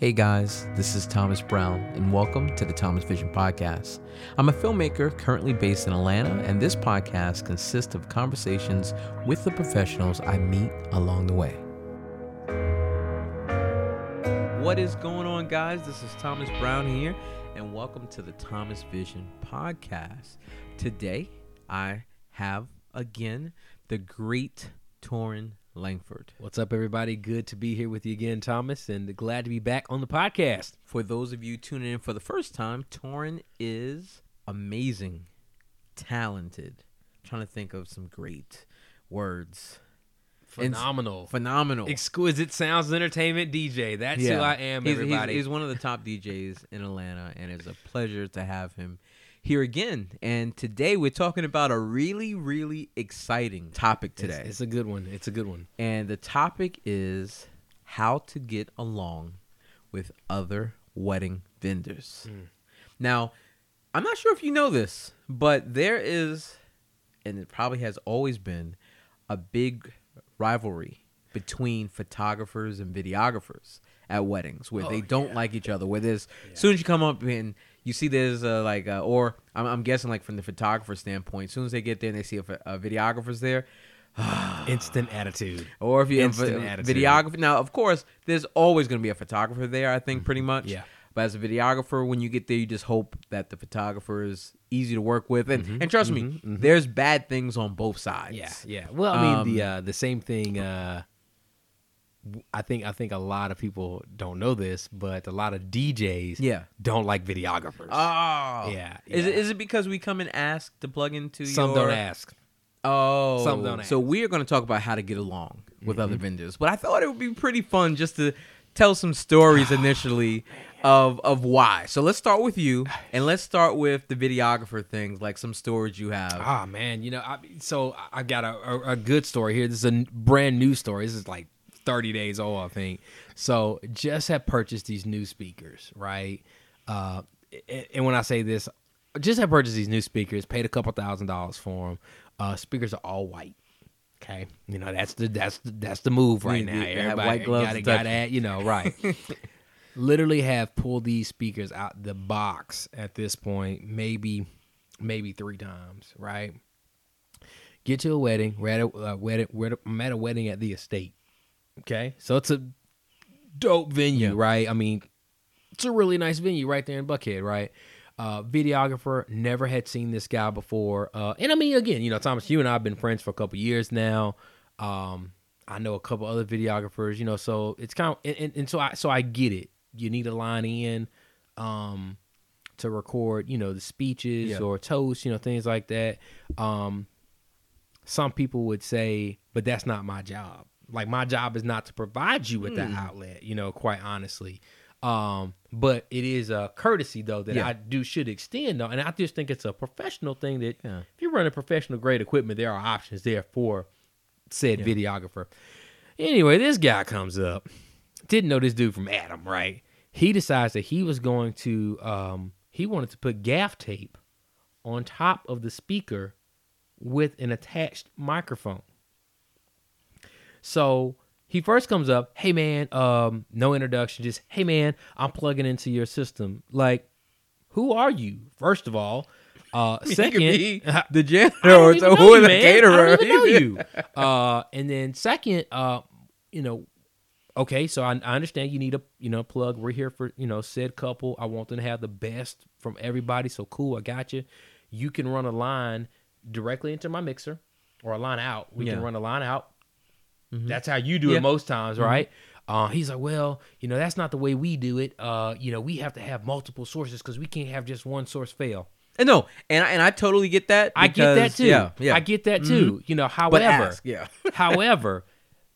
Hey guys, this is Thomas Brown, and welcome to the Thomas Vision Podcast. I'm a filmmaker currently based in Atlanta, and this podcast consists of conversations with the professionals I meet along the way. What is going on, guys? This is Thomas Brown here, and welcome to the Thomas Vision Podcast. Today, I have again the great Torin Langford. What's up, everybody? Good to be here with you again, Thomas, and glad to be back on the podcast. For those of you tuning in for the first time, Torin is amazing, talented. I'm trying to think of some great words. Phenomenal. Phenomenal. Exquisite sounds entertainment DJ. That's who I am, He's- he's- everybody. He's, one of the top DJs in Atlanta, and it's a pleasure to have him here again. And today we're talking about a really, really exciting topic today. It's, a good one. It's a good one. and the topic is how to get along with other wedding vendors. Mm. Now, I'm not sure if you know this, but there is, and it probably has always been, a big rivalry between photographers and videographers at weddings where they Oh, don't yeah. like each other. Where there's, as soon as you come up and you see there's uh, like, uh, or I'm, I'm guessing like from the photographer standpoint, as soon as they get there and they see a, a videographer's there, Instant attitude. or if you have Instant a videographer. Now, of course, there's always going to be a photographer there. I think pretty much. Mm-hmm. Yeah. But as a videographer, when you get there, you just hope that the photographer is easy to work with, and and trust me, there's bad things on both sides. Mm-hmm. Yeah, yeah. Well, I mean, Um, the uh, the same thing. Uh, w- I think I think a lot of people don't know this, but a lot of DJs Yeah. don't like videographers. Oh. Yeah, Is it yeah. is it because we come and ask to plug into Some your? don't ask. Oh. Some don't So ask. Mm-hmm. we are going to talk about how to get along with other vendors, but I thought it would be pretty fun just to tell some stories initially of of why. So let's start with you, and let's start with the videographer things, like some stories you have. Ah man, you know, I, so I- I got a, a, a good story here. This is a brand new story. This is like 30 days old, I think. So just have purchased these new speakers, right? Uh, and, when I say this, just have purchased these new speakers, paid a couple thousand dollars for them. Uh, speakers are all white. Okay, you know that's the that's the, that's the move right You- now. you Everybody white gloves gotta, gotta add, you know, right. Literally have pulled these speakers out the box at this point, maybe maybe three times, right? Get to a wedding. We're at a uh, wedding. We're at a, I'm at a wedding at the estate. Okay, so it's a dope venue, Yeah. right? I mean, it's a really nice venue right there in Buckhead, right? Uh, videographer never had seen this guy before, uh, and I mean, again, you know, Thomas, you and I have been friends for a couple years now. Um, I know a couple other videographers, you know, so it's kind of, and, and, and so I, so I get it. You need a line in, um, to record, you know, the speeches Yeah. or toasts, you know, things like that. Um, some people would say, but that's not my job. Like my job is not to provide you with that Hmm. outlet, you know, quite honestly. Um, but it is a courtesy though that Yeah. I do should extend though, and I just think it's a professional thing that Yeah. if you're running professional grade equipment, there are options there for said Yeah. videographer. Anyway, this guy comes up. Didn't know this dude from Adam, right? He decides that he was going to um he wanted to put gaff tape on top of the speaker with an attached microphone. So he first comes up, hey man, um, no introduction, just hey man, I'm plugging into your system. Like, who are you? First of all, uh, second, the janitor or, know you, the caterer. I don't know you. Uh, and then second, uh, you know, okay, so I, I understand you need a you know plug. We're here for you know said couple. I want them to have the best from everybody. So cool, I got you. You can run a line directly into my mixer, or a line out. We Yeah. can run a line out. That's how you do Yeah. it most times, right? Uh, he's like, well, you know, that's not the way we do it. Uh, you know, we have to have multiple sources because we can't have just one source fail. And no, and I, and I totally get that. I get that too. Yeah, yeah. I get that too. You know, however, ask, yeah. however,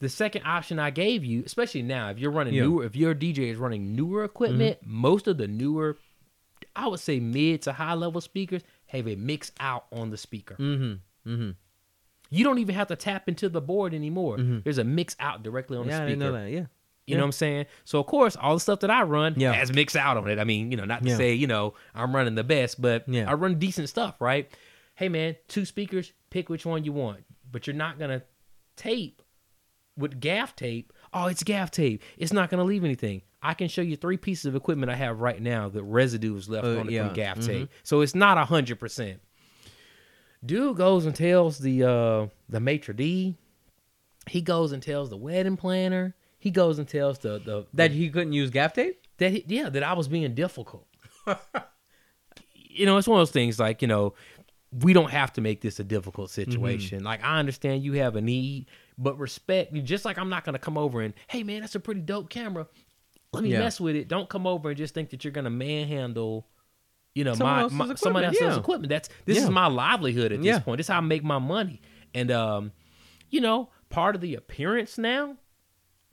the second option I gave you, especially now, if you're running Yeah. Mm-hmm. newer, if your DJ is running newer equipment, most of the newer, I would say mid to high level speakers have a mix out on the speaker. Mm-hmm. Mm-hmm. You don't even have to tap into the board anymore. There's a mix out directly on Yeah, the speaker. didn't know that. Yeah. You know what I'm saying? So of course, all the stuff that I run Yeah. has mix out on it. I mean, you know, not to Yeah. say you know I'm running the best, but Yeah. I run decent stuff, right? Hey man, two speakers, pick which one you want, but you're not gonna tape with gaff tape. Oh, it's gaff tape. It's not gonna leave anything. I can show you three pieces of equipment I have right now that residue is left Uh, on it yeah, from gaff mhm. tape. So it's not a hundred percent. Dude goes and tells the uh the maitre d. He goes and tells the wedding planner. He goes and tells the the That he couldn't use gaff tape? that he, yeah that I was being difficult. you know, it's one of those things like you know we don't have to make this a difficult situation. Like I understand you have a need, but respect. Just like I'm not gonna come over and hey man, that's a pretty dope camera. Let me Yeah. mess with it. Don't come over and just think that you're gonna manhandle. You know, Someone my, else's my someone equipment, else's yeah. equipment. That's this Yeah. is my livelihood at this Yeah. point. This is how I make my money. And um, you know, part of the appearance now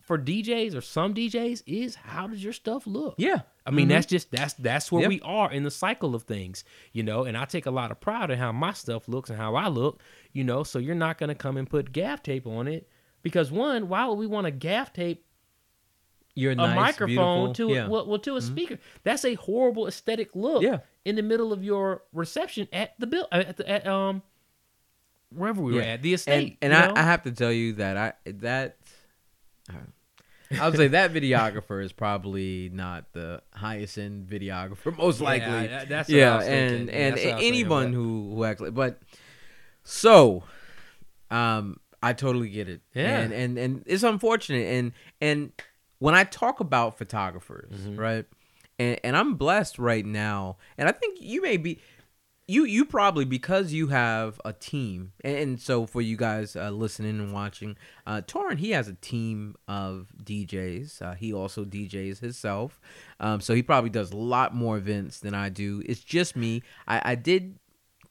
for DJs or some DJs is how does your stuff look? Yeah. I mean, Mhm. that's just that's that's where Yep. we are in the cycle of things, you know. And I take a lot of pride in how my stuff looks and how I look, you know. So you're not gonna come and put gaff tape on it because one, why would we want to gaff tape You're a nice, microphone to yeah. a, well, well to a speaker? That's a horrible aesthetic look. Yeah. in the middle of your reception at the bill at, the, at um wherever we were at the estate. and and I. I have to tell you that I that I would say that videographer is probably not the highest end videographer, most Yeah, likely. that- that's yeah, and and That's what I was thinking, anyone who who actually, but so, um, I totally get it. Yeah. and and and it's unfortunate, and and when I talk about photographers, Mm-hmm. right, and and I'm blessed right now, and I think you may be you you probably because you have a team and, and so for you guys uh, listening and watching uh Torin he has a team of DJs uh, he also DJs himself um so he probably does a lot more events than I do. It's just me. I I did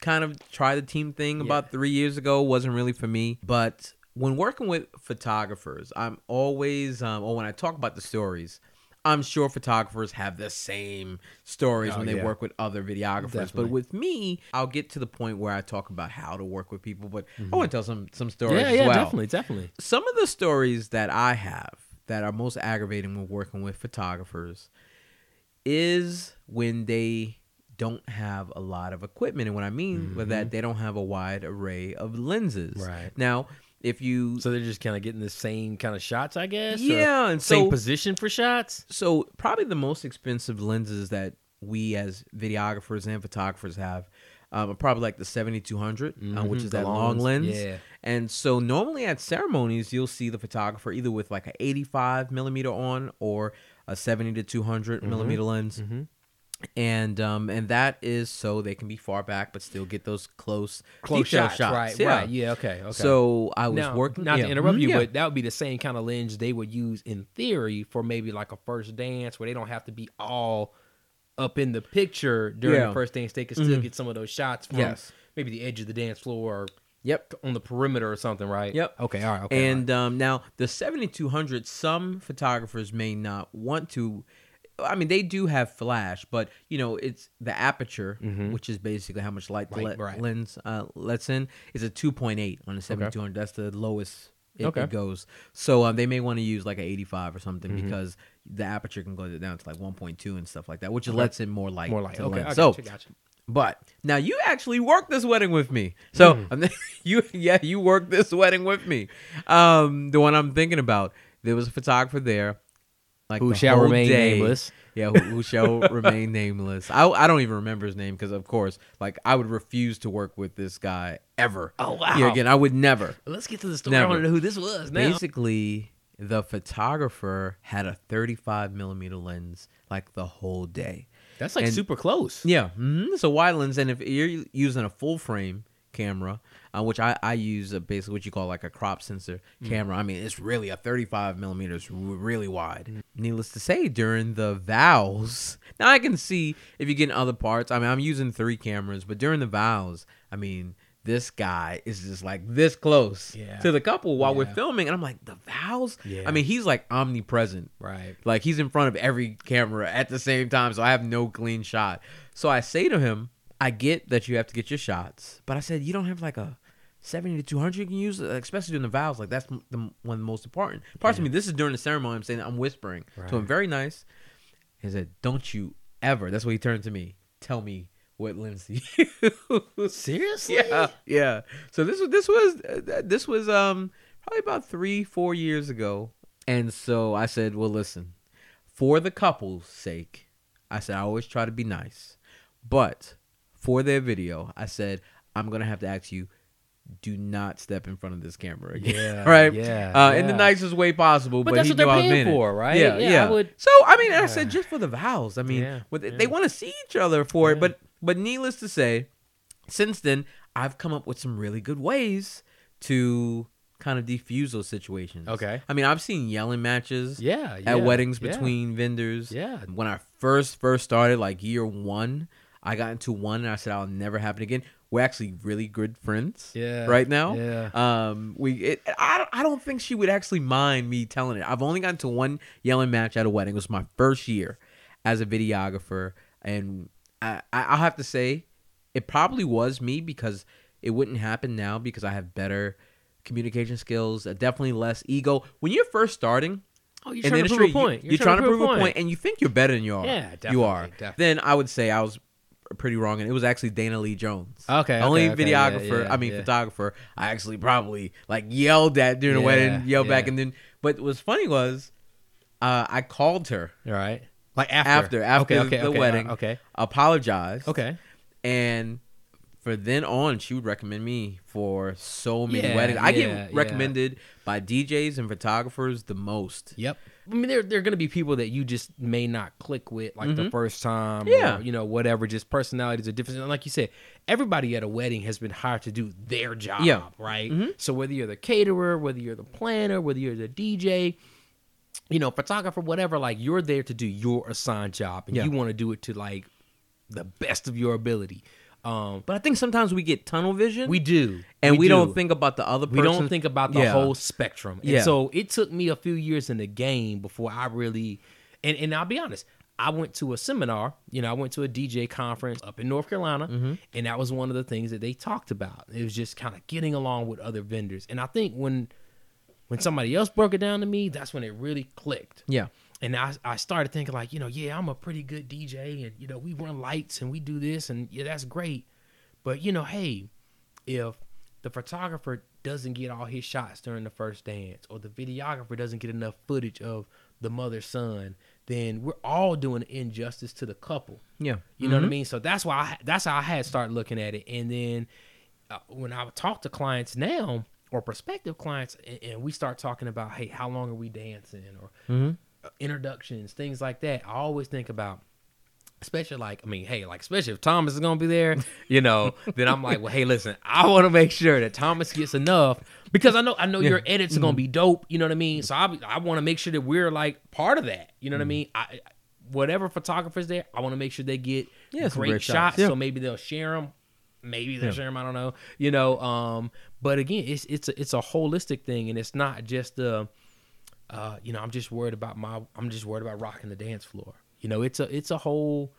kind of try the team thing about 3 years ago. Wasn't really for me but when working with photographers I'm always um or when I talk about the stories I'm sure photographers have the same stories Oh, when they yeah. work with other videographers. But with me, I'll get to the point where I talk about how to work with people. But I want to tell some some stories yeah, as yeah, well. definitely, definitely. Some of the stories that I have that are most aggravating when working with photographers is when they don't have a lot of equipment. And what I mean by that, they don't have a wide array of lenses. Mm-hmm. Right. Now, if you So they're just kind of getting the same kind of shots, I guess. yeah, and same position for shots. so probably the most expensive lenses that we as videographers and photographers have um, are probably like the 7200 uh, which Mhm, is the that long lens Yeah. and so normally at ceremonies you'll see the photographer either with like a 85 millimeter on or a 70 to 200 Mm-hmm. millimeter lens and um and that is so they can be far back but still get those close Close detail shots, right? yeah. Right. Yeah. Okay. Okay. so i was now, working Not yeah, to interrupt you, yeah. but that would be the same kind of lens they would use in theory for maybe like a first dance where they don't have to be all up in the picture during the first dance. They can still Mhm. get some of those shots from Yes. maybe the edge of the dance floor or yep on the perimeter or something, right? Yep. Okay. All right. Okay. and um, now the 7200, some photographers may not want to. I mean, they do have flash, but you know, it's the aperture, which is basically how much light the Light, le- right. lens uh, lets in, is a 2.8 on the 7200. That's the lowest it, Okay. it goes. So um, they may want to use like an 85 or something Mm-hmm. because the aperture can go down to like 1.2 and stuff like that, which lets in more light. more light. Okay. lens. So gotcha, gotcha. but now you actually worked this wedding with me. So. I'm- you, yeah, you worked this wedding with me. Um, the one I'm thinking about, there was a photographer there, like Who the shall whole remain day. nameless. Yeah, who, who shall remain nameless. I I don't even remember his name because of course, like I would refuse to work with this guy ever. Oh, wow. Yeah, again, I would never. Let's get to the story. I want to know who this was now. Basically, the photographer had a 35 millimeter lens like the whole day. That's like and- super close. Yeah, hmm it's a wide lens, and if you're using a full frame camera, uh, which I I use a, basically what you call like a crop sensor Mm. camera. I mean, it's really a 35 millimeters, really wide. Mm. Needless to say, during the vows, now I can see if you get in other parts. I mean, I'm using three cameras, but during the vows, I mean. This guy is just like this close Yeah. to the couple while we're filming, and I'm like, the vows. Yeah. I mean, he's like omnipresent. Right. Like he's in front of every camera at the same time, so I have no clean shot. So I say to him, I get that you have to get your shots, but I said you don't have like a 70 to 200 you can use, especially during the vows. Like that's the one of the most important parts of me. This is during the ceremony. I'm saying I'm whispering to him, very nice. He said, "Don't you ever." That's what he turned to me. Tell me what use. Seriously? Yeah, yeah. So this was this was uh, this was um probably about three four years ago, and so I said, well, listen, for the couple's sake, I said I always try to be nice, but for their video, I said I'm gonna have to ask you. Do not step in front of this camera again. Yeah, right? yeah, Uh, In the nicest way possible. But But, that's he what they're knew I paying meant it. for, right? Yeah, Yeah, yeah. I would- So I mean, I said just for the vows. I mean, Yeah, with- yeah. they want to see each other for it. But but needless to say, since then I've come up with some really good ways to kind of defuse those situations. Okay. I mean, I've seen yelling matches Yeah, yeah, at weddings yeah. between vendors. Yeah. When I first first started, like year one, I got into one and I said I'll never happen again. We're actually really good friends. Yeah, Right now. yeah. Um. We. It, I. don't- I don't think she would actually mind me telling it. I've only gotten to one yelling match at a wedding. It was my first year as a videographer, and I. I'll have to say, it probably was me because it wouldn't happen now because I have better communication skills, uh, definitely less ego. When you're first starting, Oh, you're in trying the to prove a industry, you- point. You're, trying, to prove a point, and you think you're better than you are. Yeah, you definitely, are. definitely. Then I would say I was pretty wrong, and it was actually Dana Lee Jones. Okay, only okay, okay, yeah, videographer. yeah, I mean, yeah. photographer. I actually probably like yelled at during the wedding, yelled back, and then. But what's funny was, uh, I called her All right. Like after. after after okay, the wedding. uh, Okay. apologized. Okay. and. For then on, she would recommend me for so many Yeah, weddings. I yeah, get yeah. recommended by DJs and photographers the most. Yep. I mean, there there are going to be people that you just may not click with like the mm-hmm. first time. Yeah. Or, you know, whatever. Just personalities are different. And like you said, everybody at a wedding has been hired to do their job. Yeah. Right. Mm-hmm. So whether you're the caterer, whether you're the planner, whether you're the DJ, you know, photographer, whatever, like you're there to do your assigned job, and Yeah. you want to do it to like the best of your ability. Um, But I think sometimes we get tunnel vision. we do, and we, do. don't think about the other we don't think about the Yeah. whole spectrum. And Yeah. so it took me a few years in the game before I really and, and I'll be honest, I went to a seminar, you know, I went to a DJ conference up in North Carolina, Mm-hmm. and that was one of the things that they talked about. It was just kind of getting along with other vendors. And I think when when somebody else broke it down to me, that's when it really clicked. Yeah. And I, I started thinking like, you know, yeah, I'm a pretty good DJ and you know, we run lights and we do this and yeah, that's great. But you know, hey, if the photographer doesn't get all his shots during the first dance or the videographer doesn't get enough footage of the mother son, then we're all doing injustice to the couple. Yeah. You know what I mean? So that's why I, that's how I had started looking at it. And then uh, when I talk to clients now or prospective clients, and, and we start talking about, hey, how long are we dancing or uh, introductions, things like that. I always think about. Especially like I mean, hey, like especially if Thomas is gonna be there, you know, then I'm like, well, hey, listen, I want to make sure that Thomas gets enough because I know I know your edits are gonna be dope. You know what I mean? So I I want to make sure that we're like part of that. You know what I mean? I whatever photographer's there, I want to make sure they get Yeah, great, great shots. shots. Yeah. So maybe they'll share them. Maybe they'll share them. I don't know. You know. Um. But again, it's it's a, it's a holistic thing, and it's not just uh, uh, you know, I'm just worried about my. I'm just worried about rocking the dance floor. You know, it's a it's a whole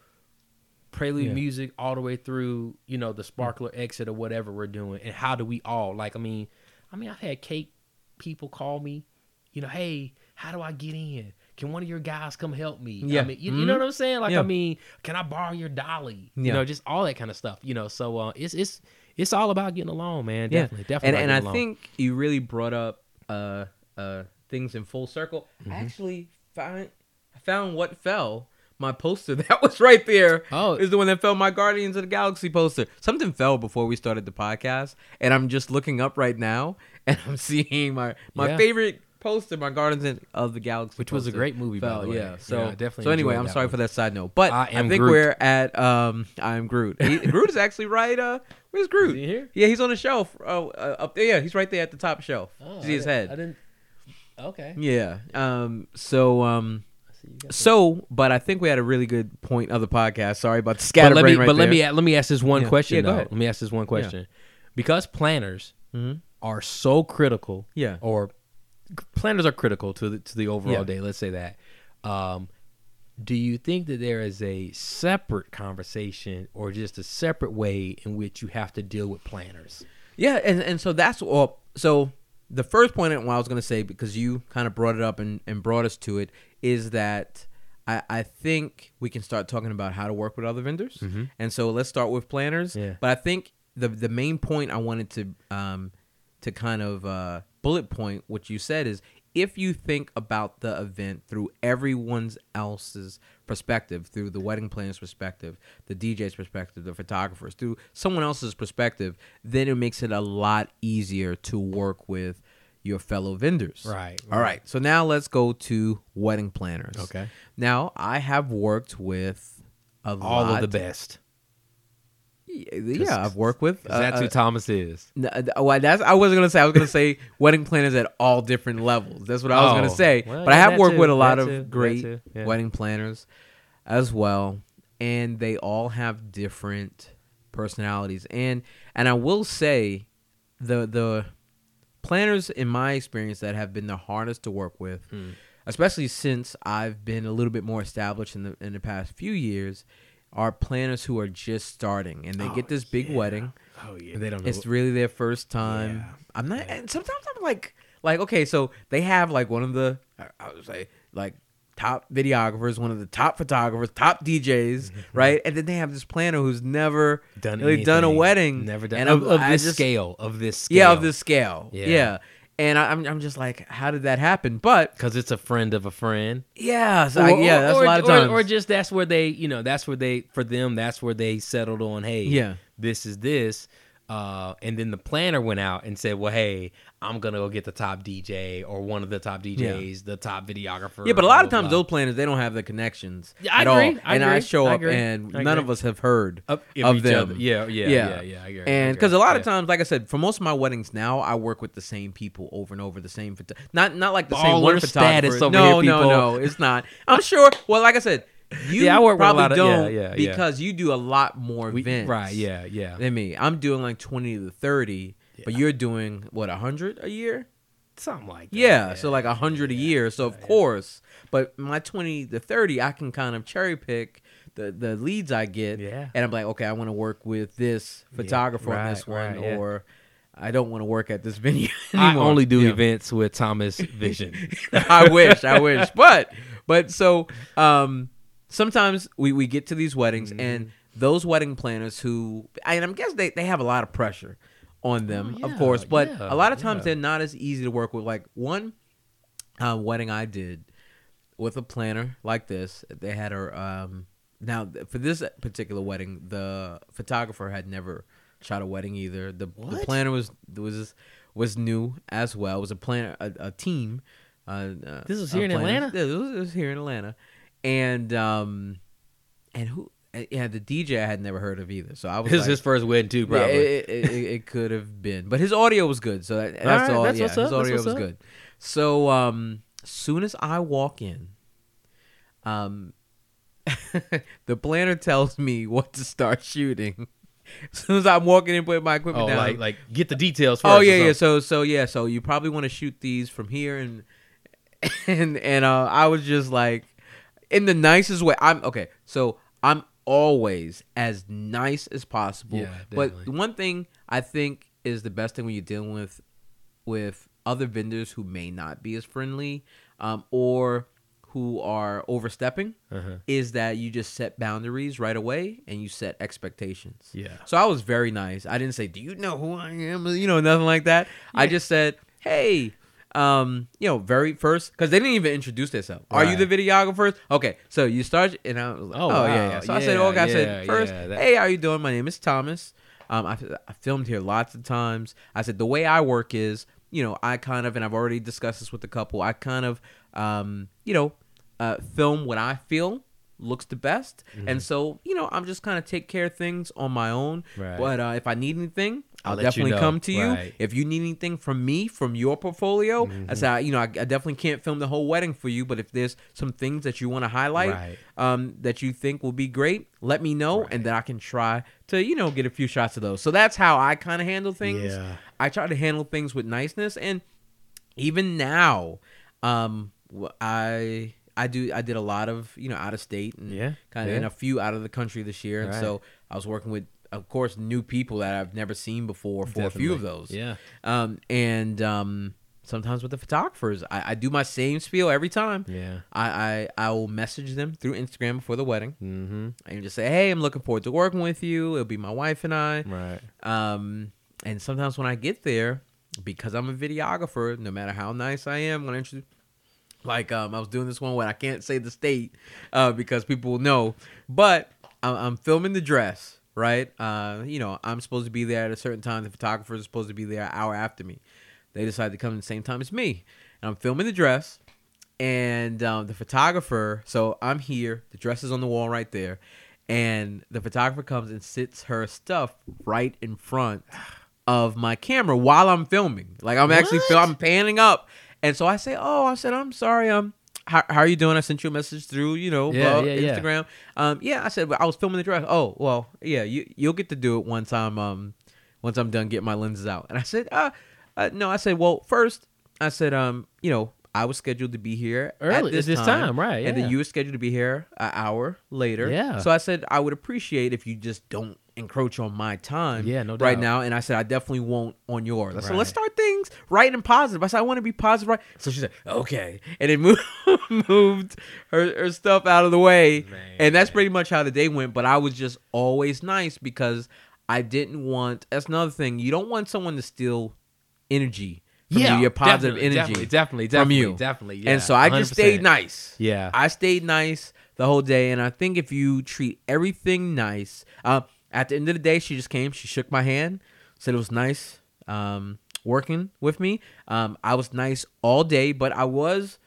prelude Yeah. music all the way through. You know, the sparkler exit or whatever we're doing, and how do we all like? I mean, I mean, I've had cake people call me. You know, hey, how do I get in? Can one of your guys come help me? Yeah. I mean, you, you know what I'm saying? Like, Yeah. I mean, can I borrow your dolly? You know, just all that kind of stuff. You know, so uh, it's it's it's all about getting along, man. Yeah. Definitely, definitely. And and I along. think you really brought up uh uh things in full circle. Mm-hmm. I actually found I found what fell. My poster that was right there Oh. is the one that fell. My Guardians of the Galaxy poster. Something fell before we started the podcast, and I'm just looking up right now, and I'm seeing my my Yeah. favorite poster, my Guardians of the Galaxy, Which was a great movie, by the way. Yeah. So Yeah, definitely So anyway, I'm sorry one. for that side note, but I I, think Groot. we're at um I'm Groot. He, Groot is actually right. Uh, where's Groot? he here? Yeah, he's on the shelf. Oh, uh, up there. Yeah, he's right there at the top shelf. Oh, See his head. I didn't. Okay. Yeah. Um. So um. I see you got that. So, but I think we had a really good point of the podcast. Sorry about the But let me, right but let me let me ask this one Yeah. question Yeah, go though. ahead. Let me ask this one question, because planners Mhm. are so critical. Yeah. Or planners are critical to the to the overall Yeah. day. Let's say that. Um, do you think that there is a separate conversation or just a separate way in which you have to deal with planners? Yeah, and and so that's all. So the first point I was going to say because you kind of brought it up and, and brought us to it is that I, I think we can start talking about how to work with other vendors. And so let's start with planners. Yeah. But I think the the main point I wanted to um to kind of uh, bullet point what you said is if you think about the event through everyone else's perspective, through the wedding planner's perspective, the DJ's perspective, the photographer's, through someone else's perspective, then it makes it a lot easier to work with your fellow vendors. Right, All right. right. So now let's go to wedding planners. Okay. Now I have worked with a All lot of the best. Yeah, I've worked with. 'Cause that's uh, who Thomas is. Uh, well, that's I wasn't gonna say. I was gonna say wedding planners at all different levels. That's what I was Oh, gonna say. well, but I have worked too, with a lot of too, great yeah. wedding planners as well, and they all have different personalities. And and I will say, the the planners in my experience that have been the hardest to work with, Hmm. especially since I've been a little bit more established in the in the past few years, are planners who are just starting and they oh, get this big wedding. Oh yeah. They don't know. It's really their first time. Yeah. I'm not, and sometimes I'm like, like okay, so they have like one of the, I- I would say like top videographers, one of the top photographers, top DJs, mm-hmm, mm-hmm. right? And then they have this planner who's never done really done a wedding, Never done and of, I'm- of I this just- scale. Of this scale. yeah, of this scale, Yeah. yeah. And I, I'm, I'm just like, how did that happen? But because it's a friend of a friend. yeah, so I- yeah, that's or, a lot of or- times. Or, just that's where they, you know, that's where they for them. That's where they settled on. Hey, Yeah. this is this. Uh, and then the planner went out and said, "Well, hey, I'm gonna go get the top DJ or one of the top DJs, the top videographer." Yeah, but a lot of times blah, those planners they don't have the connections Yeah, I at all, agree, I and I show up, agree, and I none agree. of us have heard Of- of them. other. Yeah, yeah, yeah, yeah, I agree, and because a lot of times, like I said, for most of my weddings now, I work with the same people over and over. The same, photo- not not like the same one Baller photographer. status over no, here, no, no, it's not. I'm sure. Well, like I said, you Yeah, I work with a probably lot of- don't yeah, yeah. because you do a lot more We- events, right? Yeah, yeah. Than me, I'm doing like twenty to thirty, but you're doing what hundred a year. Something like that. Yeah, so like a hundred a year. So of course, but my twenty to thirty, I can kind of cherry pick the the leads I get. Yeah. and I'm like, okay, I want to work with this photographer on this right, one, right, yeah. or I don't want to work at this venue I only do Yeah. events with Thomas Vision. I wish, I wish, but but so um sometimes we we get to these weddings Mm-hmm. and those wedding planners who and I'm guess they they have a lot of pressure on them, Oh, of course, but yeah, a lot of times yeah. they're not as easy to work with. Like one uh, wedding I did with a planner like this, they had her um now for this particular wedding, the photographer had never shot a wedding either. The, the planner was was was new as well. It was a planner a, a team. Uh, uh, This was here in. Atlanta? Yeah, it was, it was here in Atlanta, and um, and who? uh, Yeah, the DJ I had never heard of either. So I was This like, his first win too, yeah, probably. it, it, it, it could have been, but his audio was good, so that, that's all. that's yeah, his audio was up. good. So, um, as soon as I walk in, um, the planner tells me what to start shooting. As soon as I'm walking in, putting my equipment oh, down, like like get the details first. oh yeah, yeah. So, so yeah, so you probably want to shoot these from here, and and and uh, I was just like, in the nicest way. I'm okay. So I'm always as nice as possible. Yeah, but one thing I think is the best thing when you're dealing with with other vendors who may not be as friendly um, or who are overstepping Uh-huh. is that you just set boundaries right away and you set expectations. Yeah. So I was very nice. I didn't say, "Do you know who I am?" You know, nothing like that. I just said, "Hey, um, you know, very first because they didn't even introduce themselves. Are you the videographers? Okay, so you start, and I was like, Oh, "Oh, yeah, wow. yeah." So I said, Yeah, "Okay," I said first, yeah, that- "Hey, how you doing? My name is Thomas. Um, I, I filmed here lots of times. I said the way I work is, you know, I kind of, and I've already discussed this with a couple. I kind of, um, you know, uh, film what I feel looks the best, Mm-hmm. and so you know, I'm just kind of take care of things on my own. Right. But uh, if I need anything, I'll I'll, let you definitely know. come to you. Right. If you need anything from me, from your portfolio, Mm-hmm. I you know, I, I definitely can't film the whole wedding for you, but if there's some things that you want to highlight, Right. um, that you think will be great, let me know, and then I can try to, you know, get a few shots of those. So that's how I kind of handle things. Yeah. I try to handle things with niceness, and even now, um, I I do I did a lot of you know out of state and Yeah, kind of yeah. and a few out of the country this year, and so I was working with. Of course, new people that I've never seen before for a few of those. Yeah. Um, and um, sometimes with the photographers, I, I do my same spiel every time. Yeah. I, I I will message them through Instagram before the wedding Mm-hmm. and just say, "Hey, I'm looking forward to working with you. It'll be my wife and I." Right. Um, and sometimes when I get there, because I'm a videographer, no matter how nice I am, when I introduce, like um, I was doing this one where I can't say the state uh, because people will know, but I'm, I'm filming the dress, right? Uh, you know, I'm supposed to be there at a certain time. The photographer is supposed to be there an hour after me. They decide to come at the same time as me, and I'm filming the dress, and um, the photographer. So I'm here. The dress is on the wall right there, and the photographer comes and sits her stuff right in front of my camera while I'm filming. Like I'm actually fil- I'm panning up, and so I say, "Oh, I said I'm sorry. Um, how, how are you doing? I sent you a message through, you know, Yeah, blah, yeah, yeah. Instagram. Um, yeah, I said I was filming the dress. Oh, well, yeah, you you'll get to do it once I'm um once I'm done getting my lenses out. And I said, uh, uh no, I said, well, first, I said, um, you know, I was scheduled to be here Early- at this, this time, right, And yeah. then you were scheduled to be here an hour later. Yeah. So I said I would appreciate if you just don't encroach on my time. Yeah, no doubt. Right now, and I said I definitely won't on yours. I said Right. let's start things right and positive. I said I want to be positive, right? So she said okay, and it moved moved her, her stuff out of the way, and that's pretty much how the day went. But I was just always nice because I didn't want. That's another thing. You don't want someone to steal energy. From you, your positive definitely, energy definitely, definitely, from definitely, you. definitely. Yeah, and so I just stayed 100%. nice. Yeah, I stayed nice the whole day, and I think if you treat everything nice, uh, at the end of the day, she just came, she shook my hand, said it was nice um, working with me. Um, I was nice all day, but I was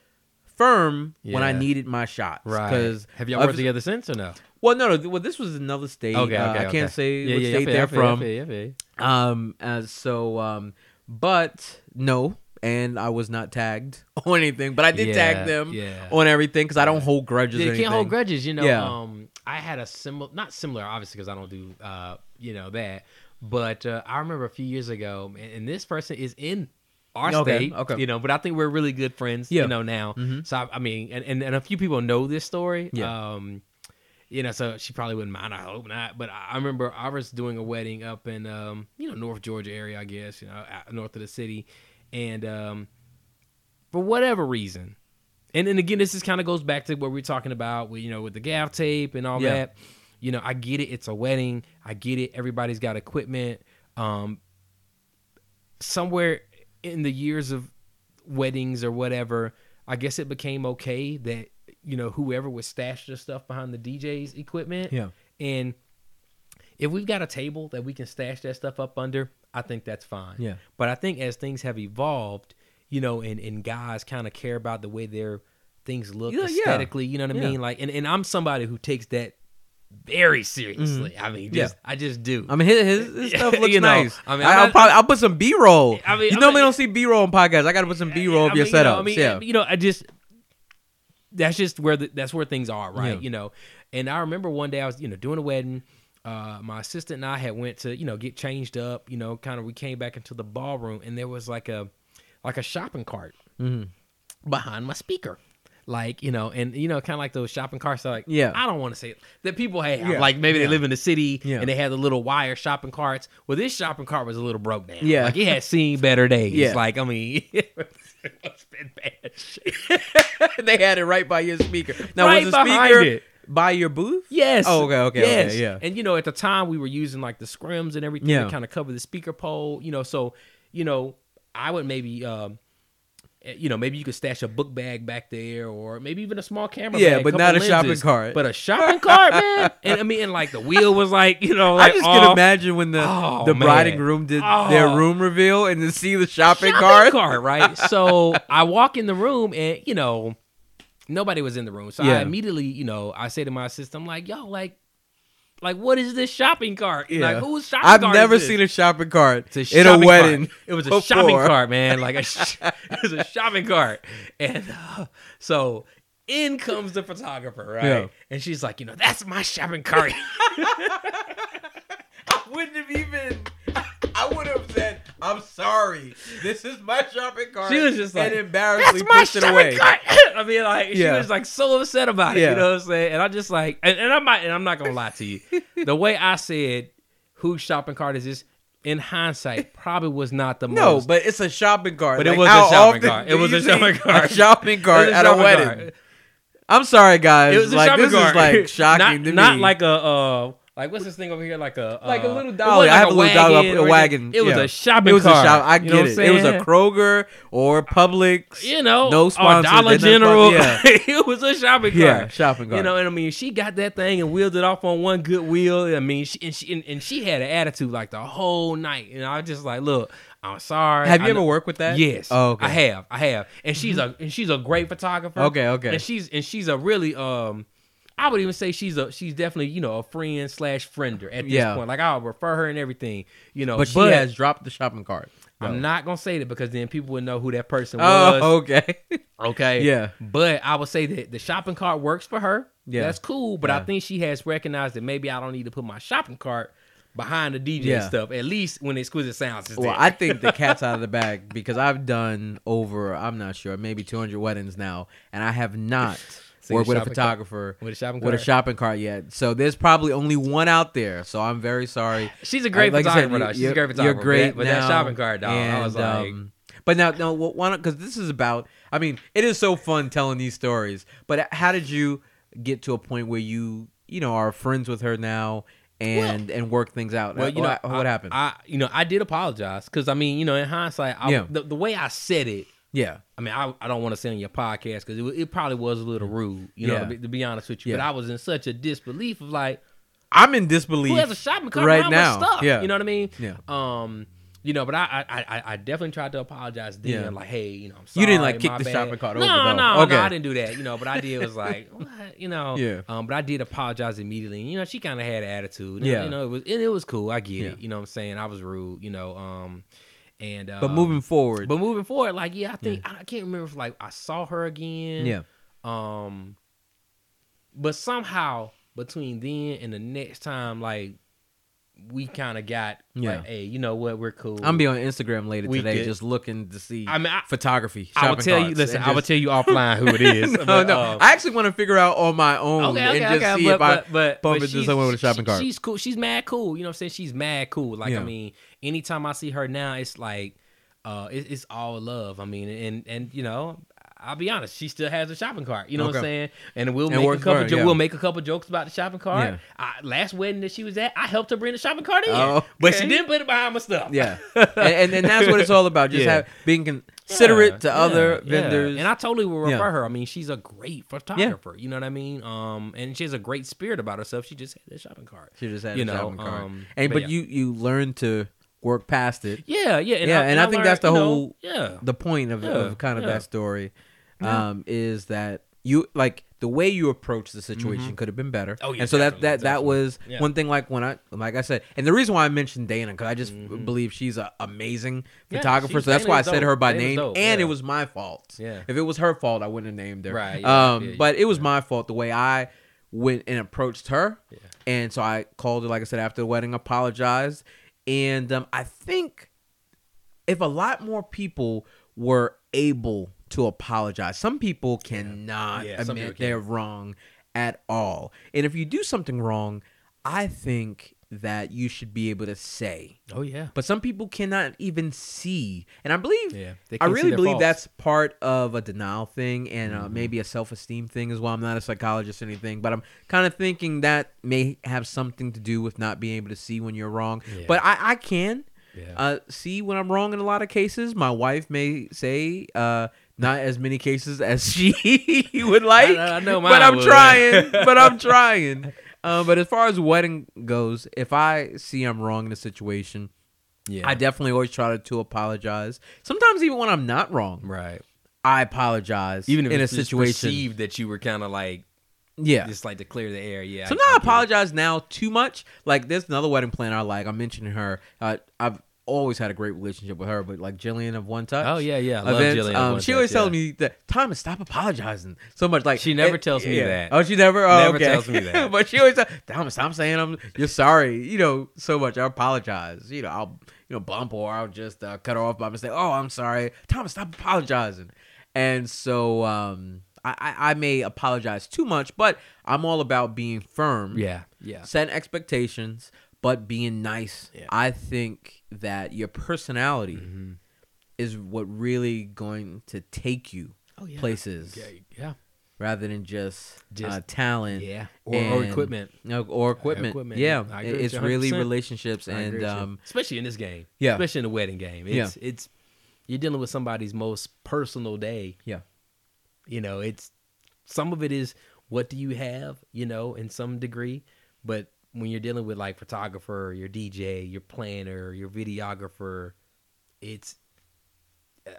firm when I needed my shots. right. Because Have y'all worked together since or no? Well, no, no. Well, this was another state. Okay, uh, I can't say Yeah, what yeah, state they're I feel you, I from. feel you, I. Um, as so, um, but no, and I was not tagged or anything, but I did Yeah, tag them yeah. on everything because I don't hold grudges. Yeah, you can't hold grudges, you know. Yeah. Um, I had a similar, not similar, obviously, because I don't do, uh, you know, that. But uh, I remember a few years ago, and, this person is in our Okay, state, okay. you know. But I think we're really good friends, Yeah. you know, now. Mhm. So I, I mean, and, and and a few people know this story. Yeah. Um, you know, so she probably wouldn't mind. I hope not. But I I remember I was doing a wedding up in, um, you know, North Georgia area, I guess, you know, north of the city, and um, for whatever reason, and and again, this is kind of goes back to what we are talking about, with, you know, with the gaff tape and all Yeah. that. You know, I get it. It's a wedding. I get it. Everybody's got equipment. Um, somewhere in the years of weddings or whatever, I guess it became okay that you know whoever would stash the stuff behind the DJ's equipment. Yeah. And if we've got a table that we can stash that stuff up under, I think that's fine. Yeah. But I think as things have evolved, you know, and, and guys kind of care about the way their things look Yeah, yeah. aesthetically, you know what I Yeah. mean? Like and, and I'm somebody who takes that very seriously. I mean, Mm-hmm. Yeah. just I just do. I mean, his, his, his stuff looks You know, nice. I I mean, mean, I'm I'll probably I'll put some B roll. I mean, you normally don't see B roll on podcasts. I got to put some B roll of I your mean, you know, setups. I mean, yeah. you know, I just that's just where the, that's where things are, right? Yeah. You know, and I remember one day I was, you know, doing a wedding. Uh, my assistant and I had went to, you know, get changed up. You know, kind of we came back into the ballroom, and there was like a like a shopping cart Mhm. behind my speaker. Like you know, and you know, kind of like those shopping carts. That like, Yeah. I don't want to say it, that people have. Yeah. Like maybe Yeah. they live in the city Yeah. and they have the little wire shopping carts. Well, this shopping cart was a little broke down. Yeah. like it had seen better days. Yeah. like I mean, it's been bad they had it right by your speaker. Now Right was the speaker it. By your booth? Yes. Oh, okay, okay, okay, yeah. And you know, at the time we were using like the scrims and everything Yeah. to kind of cover the speaker pole. You know, so you know, I would maybe, um, eh, you know, maybe you could stash a book bag back there, or maybe even a small camera. Yeah, bag, but not a shopping cart. But a shopping cart, man. And I mean, and like the wheel was like, you know, I just off. can imagine when the Oh, the bride and groom did their Oh. room reveal and to see the shopping, shopping cart. cart, right? So I walk in the room and you know nobody was in the room. So Yeah. I immediately, you know, I say to my assistant, I'm like, yo, like, like what is this shopping cart? Yeah. Like whose shopping cart? I've cart? never is this? seen a shopping cart a in a wedding. Cart. It was a shopping cart, man. Like a, sh- it was a shopping cart, and uh, so in comes the photographer, right? Yeah. And she's like, you know, that's my shopping cart. I wouldn't have even. I would have said, "I'm sorry. This is my shopping cart." She was just like, and embarrassingly pushed it away. cart. I mean, like she was like so upset about it. Yeah. You know what I'm saying? And I just like, and, and I might, and I'm not gonna lie to you. the way I said, "Whose shopping cart is this?" In hindsight, probably was not the No, most. No, but it's a shopping cart. But it was a shopping cart. It was a shopping cart. A shopping cart a at a wedding. cart. I'm sorry, guys. It was a like shopping this cart. is like shocking not, to not me. like a uh, like what's this thing over here? Like a like a uh, little it dolly. I have like a little a wagon. It was yeah. a shopping It was cart. a shop. I You know get it. It was a? Kroger or Publix. you know, no or sponsor. Dollar General. Yeah. it was a shopping cart. Yeah, shopping cart. You know, and I mean, she got that thing and wheeled it off on one good wheel. I mean, she and she and, and she had an attitude like the whole night. And I was just like, look, I'm sorry. have you I ever know- worked with that? Yes. Oh, okay. I have. I have. And she's a and she's a great photographer. Okay, okay. And she's and she's a really um I would even say she's a she's definitely, you know, a friend slash friender at this Yeah. point. Like I'll refer her and everything, you know. but she has dropped the shopping cart. I'm not gonna say that because then people would know who that person Oh, was. okay. Okay. Yeah. But I would say that the shopping cart works for her. Yeah. That's cool. But I think she has recognized that maybe I don't need to put my shopping cart behind the DJ Yeah. stuff. At least when exquisite sounds is Well, there. I think the cat's out of the bag because I've done over, I'm not sure, maybe 200 weddings now, and I have not Worked with a shopping cart? photographer with a shopping with a cart. shopping cart yet. So there's probably only one out there. So I'm very sorry. She's a great Like I said, photographer. though. She's you're- a great photographer. You're great But that shopping cart, dog. I was like, um, but now, no, why not? Because this is about. I mean, it is so fun telling these stories. But how did you get to a point where you, you know, are friends with her now and and work things out? well, you know, what, what I, happened? I, you know, I did apologize because I mean, you know, in hindsight, I, Yeah. the, the way I said it, yeah, I mean, I, I don't want to say on your podcast because it, it probably was a little rude, you know, to, be, to be honest with you. But I was in such a disbelief of like, I'm in disbelief. who has a shopping cart right now. stuff? Yeah. You know what I mean? Yeah. Um, you know, but I I, I, I definitely tried to apologize then, Yeah. like, hey, you know, I'm sorry. You didn't, like, kick the bad. shopping cart no, over, though. No, Okay. no, I didn't do that. You know, but I did was like, what? You know, Yeah. Um, but I did apologize immediately. And, you know, she kind of had an attitude. Yeah. You know, it was and it was cool. I get Yeah. it. You know, what I'm saying I was rude. You know, um, and uh, but moving forward, but moving forward, like, yeah, I think I can't remember if like I saw her again. yeah, Um, but somehow between then and the next time, like we kind of got Yeah. like, hey, you know what, we're cool. I'm be on Instagram later We today, could- just looking to see I mean, I, photography. I will tell you. Listen, and I will tell you offline who it is. no, but, no. um, I actually want to figure out on my own Okay, and okay, just okay, see but, if I but, but, bump but into she's- someone with a shopping she- cart. She's cool. She's mad cool. You know what I'm saying? She's mad cool. Like Yeah. I mean, anytime I see her now, it's like uh it, it's all love. I mean, and and you know, I'll be honest, she still has a shopping cart. You know what I'm saying? And we'll And make a couple her, jo- yeah. we'll make a couple jokes about the shopping cart. Yeah. I, last wedding that she was at, I helped her bring the shopping cart in. Oh, But she didn't put it behind my stuff. yeah, and, and and that's what it's all about. Just Yeah. have being considerate to other vendors. And I totally will refer her. I mean, she's a great photographer. You know what I mean? Um, and she has a great spirit about herself. She just had a shopping cart. she just had you a know, shopping cart, um, and but you you learn to work past it. Yeah, yeah, and Yeah, I, and I think that's the learned, you know, whole- yeah, The point of, Yeah, of kind of yeah. that story Yeah. um, is that you like the way you approach the situation could have been better. Oh, yeah, and so that definitely, that that was Yeah. one thing. Like when I like I said, and the reason why I mentioned Dana because I just Mhm. believe she's an amazing Yeah, photographer. so that's Dana why I said dope. her by Dana's name, dope, and yeah. it was my fault. Yeah. If it was her fault, I wouldn't have named her. Right, um, but it was my fault the way I went and approached her. Yeah. And so I called her, like I said, after the wedding, apologized. And um, I think if a lot more people were able to apologize, some people cannot Yeah, some admit people they're wrong at all. And if you do something wrong, I think that you should be able to say. Oh yeah, But some people cannot even see. And I believe yeah. I really believe faults. that's part of a denial thing and uh, Mhm. maybe a self esteem thing as well. I'm not a psychologist or anything, but I'm kind of thinking that may have something to do with not being able to see when you're wrong. Yeah. But I, I can yeah. uh, see when I'm wrong in a lot of cases. My wife may say uh, not as many cases as she would like, I- I know but I'm would. trying. but I'm trying. Um, but as far as wedding goes, if I see I'm wrong in a situation, yeah. I definitely always try to, to apologize. Sometimes even when I'm not wrong, right. I apologize. Even if in a situation, perceived that you were kind of like yeah. just like to clear the air. Yeah. Sometimes I, get it. apologize now too much. Like there's another wedding planner I like. I'm mentioning her. Uh, I've always had a great relationship with her, but like Jillian of One Touch. Oh yeah, yeah. I love events, Jillian. um, One she Touch, always yeah. tells me that Thomas, stop apologizing so much. Like She never it- tells me yeah. that. Oh, she never. Oh, Never okay. tells me that. but she always Thomas, stop saying I'm. You're sorry. You know so much. I apologize. You know I'll you know bump or I'll just uh, cut her off by mistake. Oh, I'm sorry, Thomas. Stop apologizing. And so um, I, I I may apologize too much, but I'm all about being firm Yeah, yeah. Set expectations, but being nice. Yeah. I think that your personality Mhm. is what really going to take you Oh yeah. places. Yeah, yeah. rather than just, Just- uh, talent. Yeah. Or, or and- equipment. No, or equipment. equipment. Yeah, it's really relationships and um, especially in this game. Yeah. Especially in the wedding game. It's it's you're dealing with somebody's most personal day. yeah, You know, it's some of it is what do you have, you know, in some degree, but when you're dealing with like photographer, your DJ, your planner, your videographer, it's uh,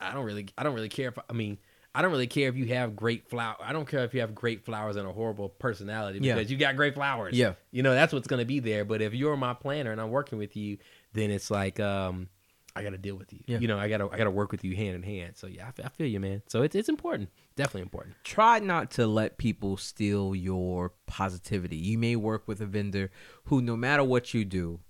I don't really I don't really care if I mean I don't really care if you have great flower. I don't care if you have great flowers and a horrible personality Yeah. because you got great flowers. Yeah. You know, that's what's going to be there, but if you're my planner and I'm working with you, then it's like um I got to deal with you. Yeah. You know, I got to I got to work with you hand in hand. So yeah, I I feel you, man. So it's it's important. Definitely important. try not to let people steal your positivity. You may work with a vendor who, no matter what you do,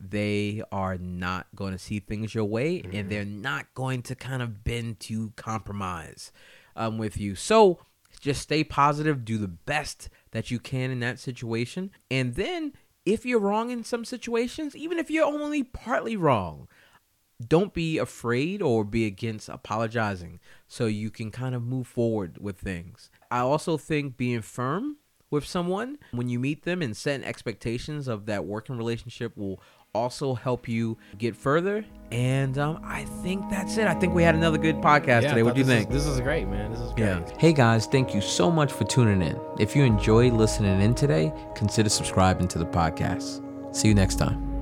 they are not going to see things your way and they're not going to kind of bend to compromise um, with you. So just stay positive, do the best that you can in that situation. And then if you're wrong in some situations, even if you're only partly wrong, don't be afraid or be against apologizing so you can kind of move forward with things. I also think being firm with someone when you meet them and setting expectations of that working relationship will also help you get further. And um, I think that's it. I think we had another good podcast Yeah, today. What do you think? Is, this is great, man. This is great. Yeah. Hey guys, thank you so much for tuning in. If you enjoyed listening in today, consider subscribing to the podcast. See you next time.